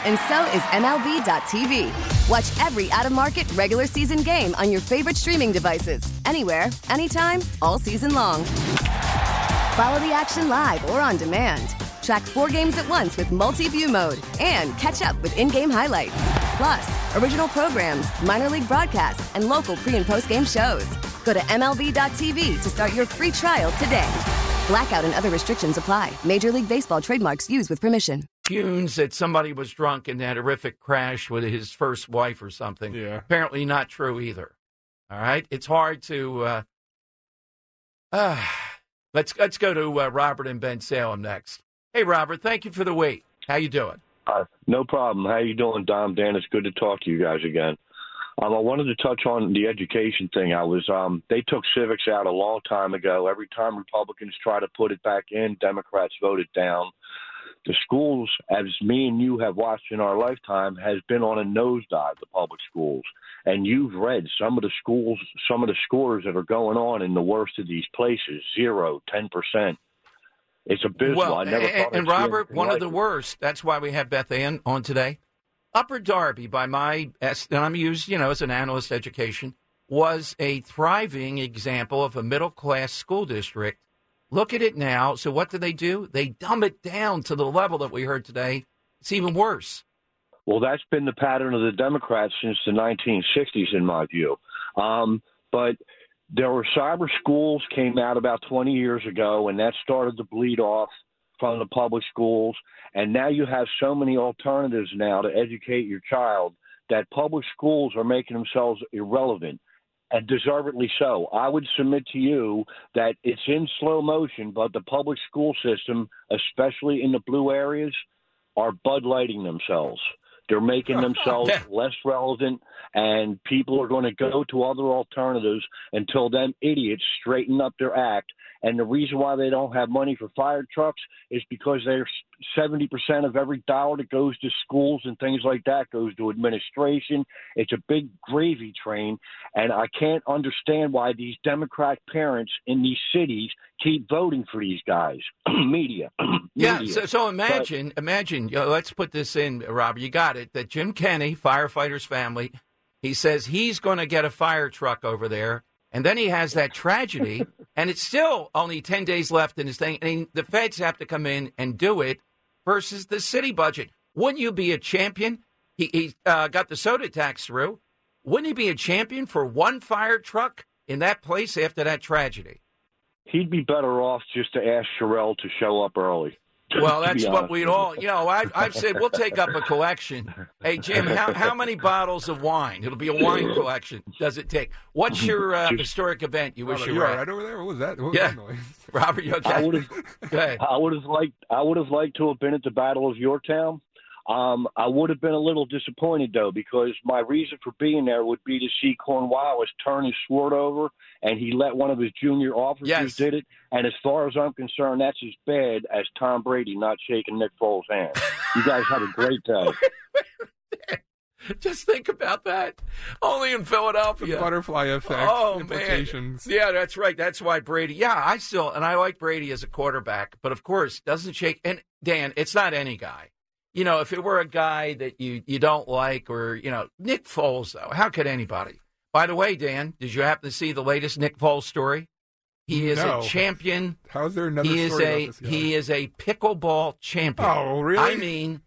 Speaker 17: and so is MLB.tv. Watch every out of market regular season game on your favorite streaming devices, anywhere, anytime, all season long. Follow the action live or on demand. Track four games at once with multi view mode and catch up with in game highlights. Plus, original programs, minor league broadcasts, and local pre and post game shows. Go to MLB.tv to start your free trial today. Blackout and other restrictions apply. Major League Baseball trademarks used with permission.
Speaker 3: tunes that somebody was drunk in that horrific crash with his first wife or something.
Speaker 4: Yeah.
Speaker 3: Apparently not true either. All right. It's hard to. Uh, uh, let's let's go to uh, Robert and Bensalem next. Hey, Robert. Thank you for the wait. How you doing?
Speaker 18: No problem. How you doing, Dom? Dan, it's good to talk to you guys again. Um, I wanted to touch on the education thing. I was um, they took civics out a long time ago. Every time Republicans try to put it back in, Democrats vote it down. The schools, as me and you have watched in our lifetime, has been on a nosedive. The public schools, and you've read some of the schools, some of the scores that are going on in the worst of these places: zero, ten percent. It's abysmal.
Speaker 3: Well,
Speaker 18: I never
Speaker 3: and, and Robert, one
Speaker 18: like
Speaker 3: of the
Speaker 18: it.
Speaker 3: worst. That's why we have Beth Ann on today. Upper Darby, by my and I'm used, you know, as an analyst education, was a thriving example of a middle class school district. Look at it now. So what do they do? They dumb it down to the level that we heard today. It's even worse.
Speaker 18: Well, that's been the pattern of the Democrats since the 1960s, in my view. Um, but there were cyber schools came out about 20 years ago, and that started to bleed off from the public schools. And now you have so many alternatives now to educate your child that public schools are making themselves irrelevant. And deservedly so. I would submit to you that it's in slow motion, but the public school system, especially in the blue areas, are Bud Lighting themselves. They're making [LAUGHS] themselves less relevant, and people are going to go to other alternatives until them idiots straighten up their act. And the reason why they don't have money for fire trucks is because they're 70% of every dollar that goes to schools and things like that goes to administration. It's a big gravy train, and I can't understand why these Democrat parents in these cities keep voting for these guys. [CLEARS THROAT] Media. [CLEARS THROAT]
Speaker 3: Yeah.
Speaker 18: Media.
Speaker 3: So, so
Speaker 18: But-
Speaker 3: imagine, imagine. You know, let's put this in, Robert. You got it. That Jim Kenney, firefighter's family, he says he's going to get a fire truck over there, and then he has that tragedy, [LAUGHS] and it's still only ten days left in his thing, and the feds have to come in and do it versus the city budget. Wouldn't you be a champion? He, he uh, got the soda tax through. Wouldn't he be a champion for one fire truck in that place after that tragedy?
Speaker 18: He'd be better off just to ask Cherelle to show up early.
Speaker 3: Well, that's what we'd all,
Speaker 18: you.
Speaker 3: you know, I, I've said we'll take up a collection. Hey, Jim, how, how many bottles of wine? It'll be a wine collection. Does it take? What's your uh, historic event you wish
Speaker 4: Robert,
Speaker 3: you
Speaker 4: you
Speaker 3: were at?
Speaker 4: right over there? What was that? What was
Speaker 3: Yeah.
Speaker 4: that noise? [LAUGHS]
Speaker 3: Robert, you okay?
Speaker 18: I would have. I would have liked. I would have liked to have been at the Battle of Yorktown. Um, I would have been a little disappointed though, because my reason for being there would be to see Cornwallis turn his sword over, and he let one of his junior officers
Speaker 3: Yes.
Speaker 18: did it. And as far as I'm concerned, that's as bad as Tom Brady not shaking Nick Foles' hand. You guys have a great day. [LAUGHS]
Speaker 3: Just think about that. Only in Philadelphia.
Speaker 4: The butterfly effect
Speaker 3: Oh
Speaker 4: implications.
Speaker 3: man, yeah, that's right. That's why Brady. Yeah, I still and I like Brady as a quarterback, but of course doesn't shake. And Dan, it's not any guy. You know, if it were a guy that you you don't like, or you know, Nick Foles though, how could anybody? By the way, Dan, did you happen to see the latest Nick Foles story? He is
Speaker 4: No.
Speaker 3: a champion.
Speaker 4: How's there another
Speaker 3: he is a
Speaker 4: about this guy?
Speaker 3: he is a pickleball champion.
Speaker 4: Oh, really?
Speaker 3: I mean,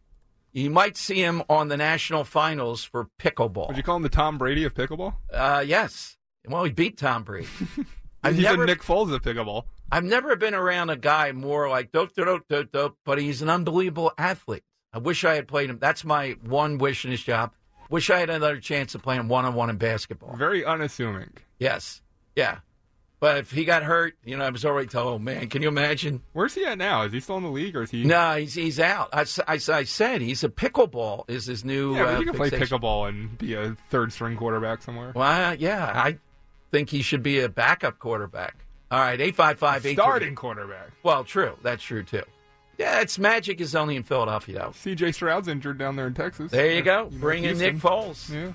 Speaker 3: you might see him on the national finals for pickleball.
Speaker 4: Would you call him the Tom Brady of pickleball?
Speaker 3: Uh, yes. Well, he beat Tom Brady. [LAUGHS] I've
Speaker 4: He's
Speaker 3: never
Speaker 4: a Nick Foles of pickleball.
Speaker 3: I've never been around a guy more like dope, dope, dope, dope, but he's an unbelievable athlete. I wish I had played him. That's my one wish in his job. Wish I had another chance of playing one on one in basketball.
Speaker 4: Very unassuming.
Speaker 3: Yes. Yeah. But if he got hurt, you know, I was already told, oh, man, can you imagine?
Speaker 4: Where's he at now? Is he still in the league or is he?
Speaker 3: No, he's he's out. I I said he's a pickleball is his new.
Speaker 4: Yeah,
Speaker 3: uh,
Speaker 4: you can play pickleball and be a third string quarterback somewhere.
Speaker 3: Well, yeah, I think he should be a backup quarterback. All right, eight five five eight.
Speaker 4: Starting quarterback.
Speaker 3: Well, true. That's true too. Yeah, it's magic is only in Philadelphia though.
Speaker 4: CJ Stroud's injured down there in Texas.
Speaker 3: There you go.
Speaker 4: know,
Speaker 3: Bring in Nick Foles.
Speaker 4: Yeah.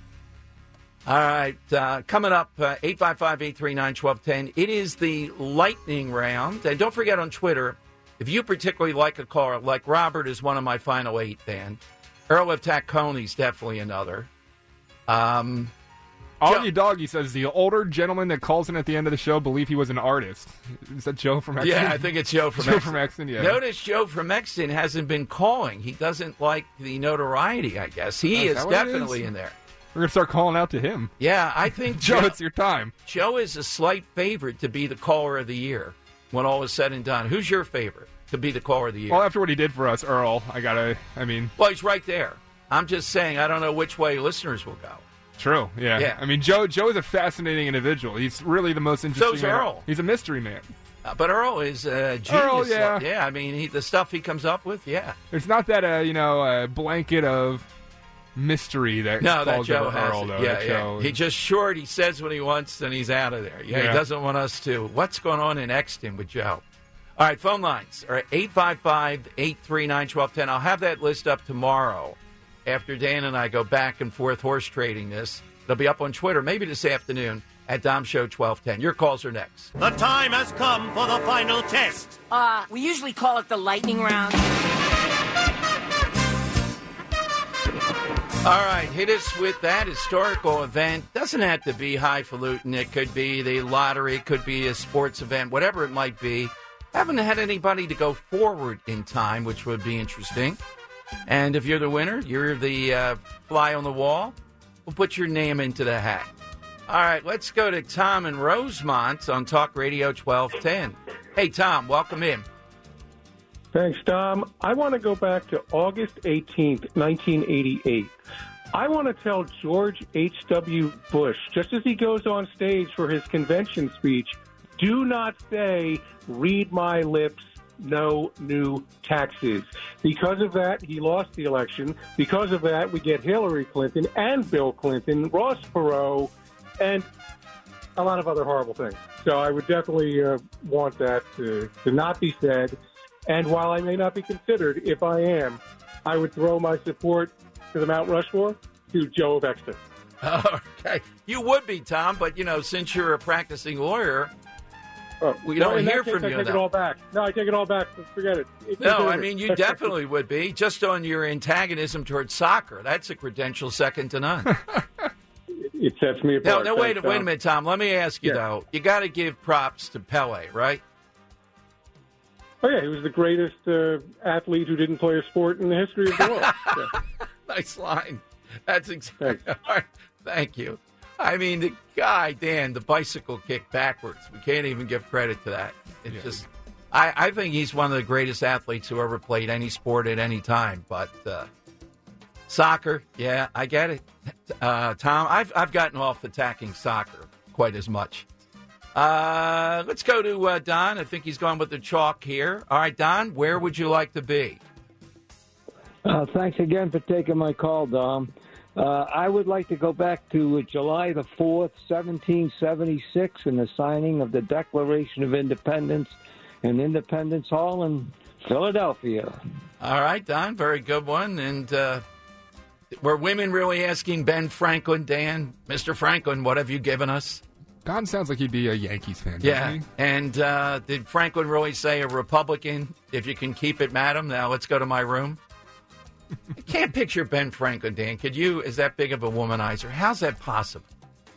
Speaker 3: All right, uh, coming up, 855 839 1210. It is the lightning round. And don't forget on Twitter, if you particularly like a car, like Robert is one of my final eight, Dan. Earl of Tacony's definitely another. Um,
Speaker 4: Augie Doggy says the older gentleman that calls in at the end of the show believe he was an artist. [LAUGHS] Is that Joe from Exton?
Speaker 3: yeah, I think it's Joe [LAUGHS] from
Speaker 4: Joe
Speaker 3: Exton.
Speaker 4: from Exton, yeah.
Speaker 3: Notice Joe from Exton hasn't been calling. He doesn't like the notoriety, I guess. He
Speaker 4: is
Speaker 3: is
Speaker 4: that what it
Speaker 3: definitely
Speaker 4: is?
Speaker 3: in there.
Speaker 4: We're gonna start calling out to him.
Speaker 3: Yeah, I think [LAUGHS]
Speaker 4: Joe, it's your time.
Speaker 3: Joe is a slight favorite to be the caller of the year when all is said and done. Who's your favorite to be the caller of the year?
Speaker 4: Well, after what he did for us, Earl, I gotta. I mean,
Speaker 3: Well, he's right there. I'm just saying, I don't know which way listeners will go.
Speaker 4: True. Yeah.
Speaker 3: Yeah.
Speaker 4: I mean, Joe. Joe is a fascinating individual. He's really the most interesting.
Speaker 3: So's. Earl.
Speaker 4: He's a mystery man.
Speaker 3: Uh, but Earl is a genius.
Speaker 4: Earl, yeah.
Speaker 3: yeah. I mean, he, the stuff he comes up with, yeah.
Speaker 4: It's not that uh, you know uh, blanket of mystery that
Speaker 3: No, that Joe
Speaker 4: over
Speaker 3: has.
Speaker 4: Earl, though.
Speaker 3: yeah,
Speaker 4: that
Speaker 3: yeah.
Speaker 4: Joe-
Speaker 3: He just short. He says what he wants, and he's out of there. Yeah,
Speaker 4: Yeah.
Speaker 3: he doesn't want us to. What's going on in Exton with Joe? All right, phone lines are 855 839 1210. I'll have that list up tomorrow after Dan and I go back and forth horse trading this. It'll be up on Twitter maybe this afternoon at Dom Show 1210. Your calls are next.
Speaker 10: The time has come for the final test.
Speaker 19: Uh, we usually call it the lightning round.
Speaker 3: All right, hit us with that historical event. Doesn't have to be highfalutin. It could be the lottery, it could be a sports event, whatever it might be. Haven't had anybody to go forward in time, which would be interesting. And if you're the winner, you're the uh, fly on the wall. We'll put your name into the hat. All right, let's go to Tom in Rosemont on Talk Radio 1210. Hey, Tom, welcome in.
Speaker 20: Thanks, Tom. I want to go back to August 18th, 1988. I want to tell George H.W. Bush, just as he goes on stage for his convention speech, do not say, read my lips, no new taxes. Because of that, he lost the election. Because of that, we get Hillary Clinton and Bill Clinton, Ross Perot, and a lot of other horrible things. So I would definitely uh, want that to, to not be said. And while I may not be considered, if I am, I would throw my support to the Mount Rushmore to Joe of [LAUGHS]
Speaker 3: Okay. You would be, Tom, but, you know, since you're a practicing lawyer, we
Speaker 20: Well,
Speaker 3: don't hear
Speaker 20: case,
Speaker 3: from
Speaker 20: I
Speaker 3: you.
Speaker 20: take
Speaker 3: on
Speaker 20: it all back. No, I take it all back. Forget it.
Speaker 3: No, I mean you definitely would be just on your antagonism towards soccer. That's a credential second to none. [LAUGHS]
Speaker 20: it sets me
Speaker 3: no,
Speaker 20: apart.
Speaker 3: no, wait,
Speaker 20: Thanks,
Speaker 3: wait a minute, Tom. Let me ask you
Speaker 20: Yeah.
Speaker 3: though. You got to give props to Pele, right?
Speaker 20: Oh yeah, he was the greatest uh, athlete who didn't play a sport in the history of the world. [LAUGHS] Yeah.
Speaker 3: nice line. That's exactly. [LAUGHS] Right. Thank you. I mean, the guy Dan, the bicycle kick backwards. We can't even give credit to that. It's just. I, I think he's one of the greatest athletes who ever played any sport at any time. But uh, soccer, yeah, I get it. Uh, Tom, I've I've gotten off attacking soccer quite as much. Uh, let's go to uh, Don. I think he's gone with the chalk here. All right, Don, where would you like to be?
Speaker 21: Uh, thanks again for taking my call, Dom. Uh, I would like to go back to uh, July the 4th, 1776, and the signing of the Declaration of Independence in Independence Hall in Philadelphia.
Speaker 3: All right, Don, very good one. And uh, were women really asking Ben Franklin, Dan, Mr. Franklin, what have you given us?
Speaker 4: Don sounds like he'd be a Yankees fan.
Speaker 3: Yeah.
Speaker 4: he?
Speaker 3: And uh, did Franklin really say a Republican, if you can keep it, madam? Now let's go to my room. I can't picture Ben Franklin, Dan. Could you, as that big of a womanizer? How's that possible?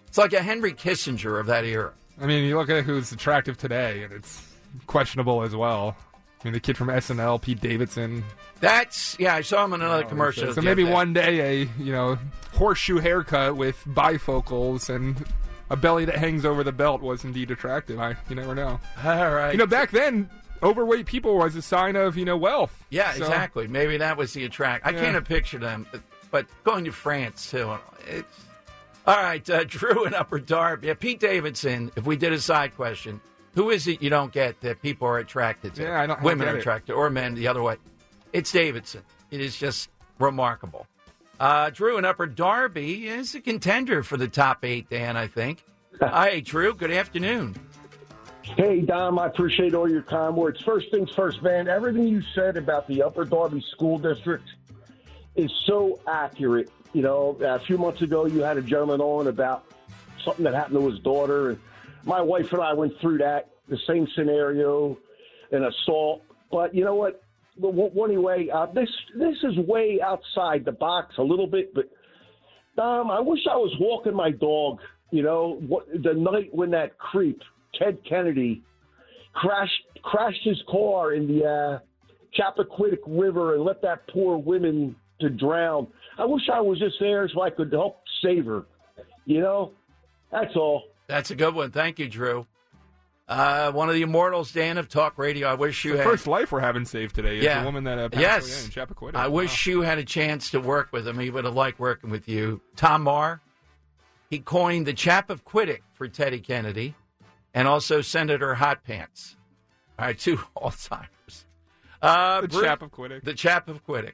Speaker 3: It's like a Henry Kissinger of that era.
Speaker 4: I mean, you look at who's attractive today, and it's questionable as well. I mean, the kid from SNL, Pete Davidson.
Speaker 3: That's yeah. I saw him in another
Speaker 4: Oh,
Speaker 3: commercial.
Speaker 4: So maybe one day a you know horseshoe haircut with bifocals and a belly that hangs over the belt was indeed attractive. I you never know.
Speaker 3: All right.
Speaker 4: You know, back then, overweight people was a sign of you know wealth.
Speaker 3: Yeah,
Speaker 4: So-
Speaker 3: exactly. Maybe that was the attract. I
Speaker 4: Yeah.
Speaker 3: can't have pictured them, but, but going to France too. It's all right. Uh, [LAUGHS] Drew and Upper Darby. Yeah, Pete Davidson. If we did a side question, who is it you don't get that people are attracted to?
Speaker 4: Yeah, I don't- I
Speaker 3: Women
Speaker 4: get
Speaker 3: are
Speaker 4: it.
Speaker 3: attracted, or men the other way. It's Davidson. It is just remarkable. Uh, Drew and Upper Darby is a contender for the top eight. Dan, I think. [LAUGHS] Hi, Drew. Good afternoon.
Speaker 22: Hey, Dom, I appreciate all your kind words. First things first, man, everything you said about the Upper Darby School District is so accurate. You know, a few months ago, you had a gentleman on about something that happened to his daughter. And my wife and I went through that, the same scenario, an assault. But you know what? Anyway, uh, this this is way outside the box a little bit, but Dom, I wish I was walking my dog. You know, what, the night when that creep Ted Kennedy crashed crashed his car in the uh, Chappaquiddick River and let that poor woman to drown. I wish I was just there so I could help save her. You know, that's all.
Speaker 3: That's a good one. Thank you, Drew. Uh, one of the immortals, Dan of Talk Radio. I wish you
Speaker 4: The
Speaker 3: had
Speaker 4: first life we're having saved today is
Speaker 3: Yeah.
Speaker 4: the woman that uh, passed
Speaker 3: yes.
Speaker 4: away in Chappaquiddick.
Speaker 3: I wish you had a chance to work with him. He would have liked working with you. Tom Marr, he coined the chap of Quiddick for Teddy Kennedy and also Senator Hot Pants. All right, two [LAUGHS] all timers. Uh,
Speaker 4: The
Speaker 3: Bru-
Speaker 4: chap of Quiddick.
Speaker 3: The chap of Quiddick.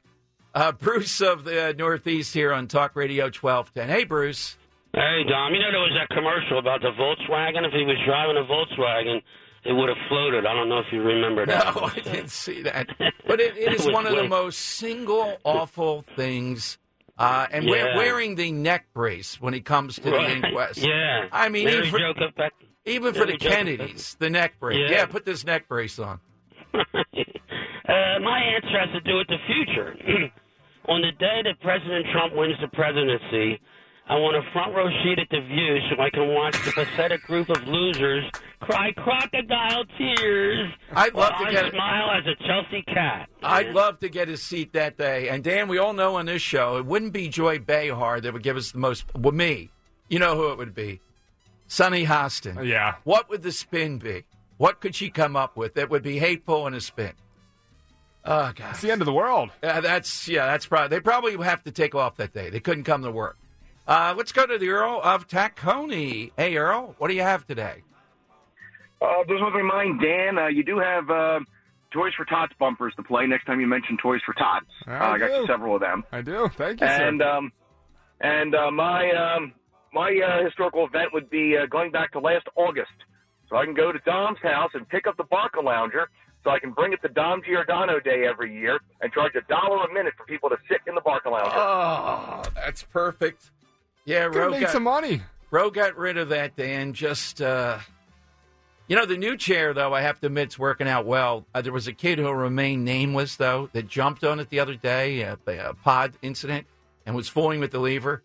Speaker 3: Uh, Bruce of the Northeast here on Talk Radio 1210. Hey, Bruce.
Speaker 23: Hey, Dom, you know there was that commercial about the Volkswagen? If he was driving a Volkswagen, it would have floated. I don't know if you remember that.
Speaker 3: No, I didn't see that. But it, it
Speaker 23: It [LAUGHS]
Speaker 3: is one of the most single awful things. Uh, and wear,
Speaker 23: Yeah.
Speaker 3: wearing the neck brace when he comes to
Speaker 23: Right.
Speaker 3: the inquest.
Speaker 23: Yeah.
Speaker 3: I mean,
Speaker 23: Mary
Speaker 3: even for,
Speaker 23: Jo kept back-
Speaker 3: even for the Kennedys, the neck brace.
Speaker 23: Yeah.
Speaker 3: Yeah. put this neck brace on. [LAUGHS]
Speaker 23: Uh, my answer has to do with the future. [CLEARS THROAT] On the day that President Trump wins the presidency, I want a front row seat at the View so I can watch the pathetic [LAUGHS] group of losers cry crocodile tears.
Speaker 3: I'd love
Speaker 23: while
Speaker 3: to
Speaker 23: I
Speaker 3: get
Speaker 23: smile as a Chelsea cat.
Speaker 3: I'd love to get his seat that day. And Dan, we all know on this show, it wouldn't be Joy Behar that would give us the most. Well, me. You know who it would be? Sunny Hostin.
Speaker 4: Yeah.
Speaker 3: What would the spin be? What could she come up with that would be hateful in a spin? Oh God,
Speaker 4: It's the end of the world.
Speaker 3: Yeah, that's yeah, that's probably they probably have to take off that day. They couldn't come to work. Uh, let's go to the Earl of Tacony. Hey, Earl, what do you have today?
Speaker 24: Uh, there's one thing in mind, Dan. Uh, you do have uh, Toys for Tots bumpers to play next time you mention Toys for Tots. Uh,
Speaker 4: I
Speaker 24: I got you several of them.
Speaker 4: I do. Thank you,
Speaker 24: And
Speaker 4: sir.
Speaker 24: um, and uh, my um, my uh, historical event would be uh, going back to last August, so I can go to Dom's house and pick up the Barca Lounger, so I can bring it to Dom Giordano Day every year and charge a dollar a minute for people to sit in the Barca Lounger.
Speaker 3: Oh, that's perfect. Yeah,
Speaker 4: Coulda
Speaker 3: Ro
Speaker 4: made
Speaker 3: got,
Speaker 4: some money.
Speaker 3: Ro got rid of that, Dan. Just, uh, you know, the new chair, though, I have to admit, it's working out well. Uh, there was a kid who remained nameless, though, that jumped on it the other day, a, a pod incident, and was fooling with the lever.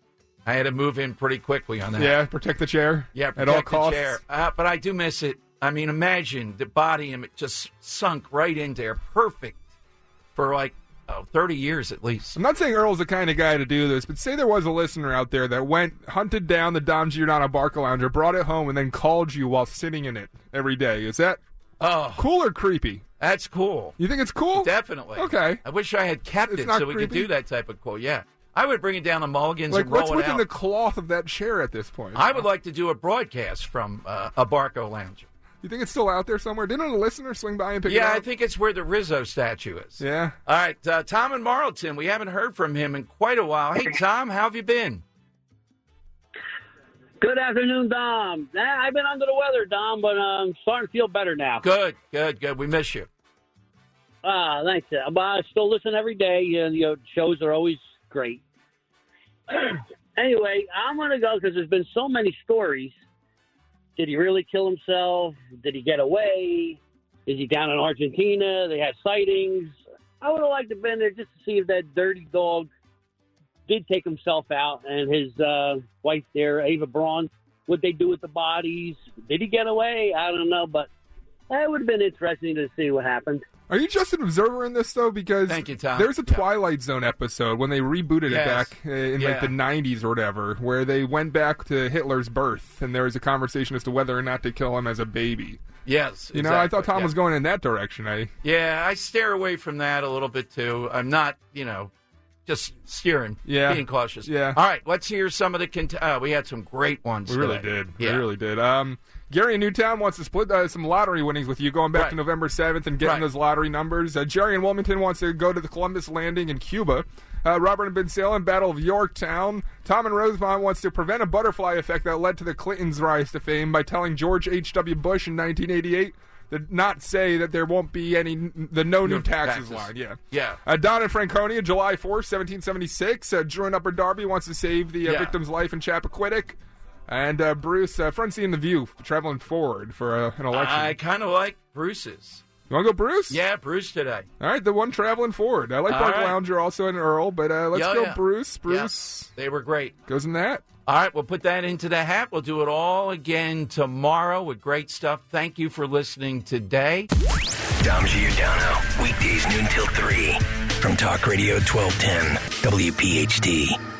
Speaker 3: I had to move in pretty quickly on that.
Speaker 4: Yeah, protect the chair.
Speaker 3: Yeah,
Speaker 4: at all
Speaker 3: the
Speaker 4: costs.
Speaker 3: chair. Uh, but I do miss it. I mean, imagine the body and it just sunk right in there, perfect for like oh, 30 years at least.
Speaker 4: I'm not saying Earl's the kind of guy to do this, but say there was a listener out there that went, hunted down the Dom Giordano Barca Lounger, brought it home, and then called you while sitting in it every day. Is that
Speaker 3: oh
Speaker 4: cool or creepy?
Speaker 3: That's cool.
Speaker 4: You think it's cool?
Speaker 3: Definitely.
Speaker 4: Okay.
Speaker 3: I wish I had kept
Speaker 4: It's
Speaker 3: it so we could do that type of quote. Yeah. I would bring it down to Mulligan's
Speaker 4: Like,
Speaker 3: and roll
Speaker 4: what's
Speaker 3: it
Speaker 4: within
Speaker 3: out.
Speaker 4: the cloth of that chair at this point?
Speaker 3: I would like to do a broadcast from uh, a Barco Lounger.
Speaker 4: You think it's still out there somewhere? Didn't a listener swing by and pick it up? Yeah.
Speaker 3: I think it's where the Rizzo statue is.
Speaker 4: Yeah.
Speaker 3: All right, uh, Tom and Marlton. We haven't heard from him in quite a while. Hey, Tom, how have you been?
Speaker 25: Good afternoon, Dom. Nah, I've been under the weather, Dom, but I'm starting to feel better now.
Speaker 3: Good, good, good. We miss you.
Speaker 25: Ah, thanks. Uh, But I still listen every day. And, you know, shows are always great. [CLEARS THROAT] anyway, I'm going to go because there's been so many stories. Did he really kill himself? Did he get away? Is he down in Argentina? They had sightings. I would have liked to have been there just to see if that dirty dog did take himself out and his uh, wife there, Ava Braun, what they do with the bodies. Did he get away? I don't know, but that would have been interesting to see what happened.
Speaker 4: Are you just an observer in this though? Because
Speaker 3: Thank you, Tom.
Speaker 4: there's a Twilight Zone episode when they rebooted
Speaker 3: Yes.
Speaker 4: it back uh, in
Speaker 3: Yeah.
Speaker 4: like the 90s or whatever, where they went back to Hitler's birth, and there was a conversation as to whether or not to kill him as a baby.
Speaker 3: Yes.
Speaker 4: You know, I thought Tom
Speaker 3: yeah.
Speaker 4: was going in that direction. I
Speaker 3: Yeah, I steer away from that a little bit too. I'm not, you know, just steering,
Speaker 4: Yeah.
Speaker 3: being cautious.
Speaker 4: Yeah.
Speaker 3: All right, let's hear some of the. Cont- uh, we had some great ones.
Speaker 4: We really did.
Speaker 3: Yeah.
Speaker 4: We really did. Um, Gary in Newtown wants to split uh, some lottery winnings with you, going back
Speaker 3: Right.
Speaker 4: to November 7th and getting
Speaker 3: Right.
Speaker 4: those lottery numbers. Uh, Jerry in Wilmington wants to go to the Columbus Landing in Cuba. Uh, Robert and Bensalem, Battle of Yorktown. Tom and Rosemont wants to prevent a butterfly effect that led to the Clintons' rise to fame by telling George H.W. Bush in 1988 to not say that there won't be any the no new taxes,
Speaker 3: taxes.
Speaker 4: line. Yeah.
Speaker 3: Yeah.
Speaker 4: Uh, Don in Franconia, July 4th, 1776. Uh, Drew in Upper Darby wants to save the uh,
Speaker 3: Yeah.
Speaker 4: victim's life in Chappaquiddick. And uh, Bruce, uh, front seat in the view, traveling forward for uh, an election.
Speaker 3: I kind of like Bruce's.
Speaker 4: you want to go Bruce?
Speaker 3: Yeah, Bruce today.
Speaker 4: All right, the one traveling forward. I like
Speaker 3: All
Speaker 4: Park
Speaker 3: right.
Speaker 4: Lounger, also in Earl, but uh, let's
Speaker 3: Yeah,
Speaker 4: go
Speaker 3: yeah.
Speaker 4: Bruce.
Speaker 3: Yeah.
Speaker 4: Bruce
Speaker 3: They were great.
Speaker 4: goes in that.
Speaker 3: All right, we'll put that into the hat. We'll do it all again tomorrow with great stuff. Thank you for listening today.
Speaker 26: Dom Giordano, weekdays noon till 3 from Talk Radio 1210, WPHT.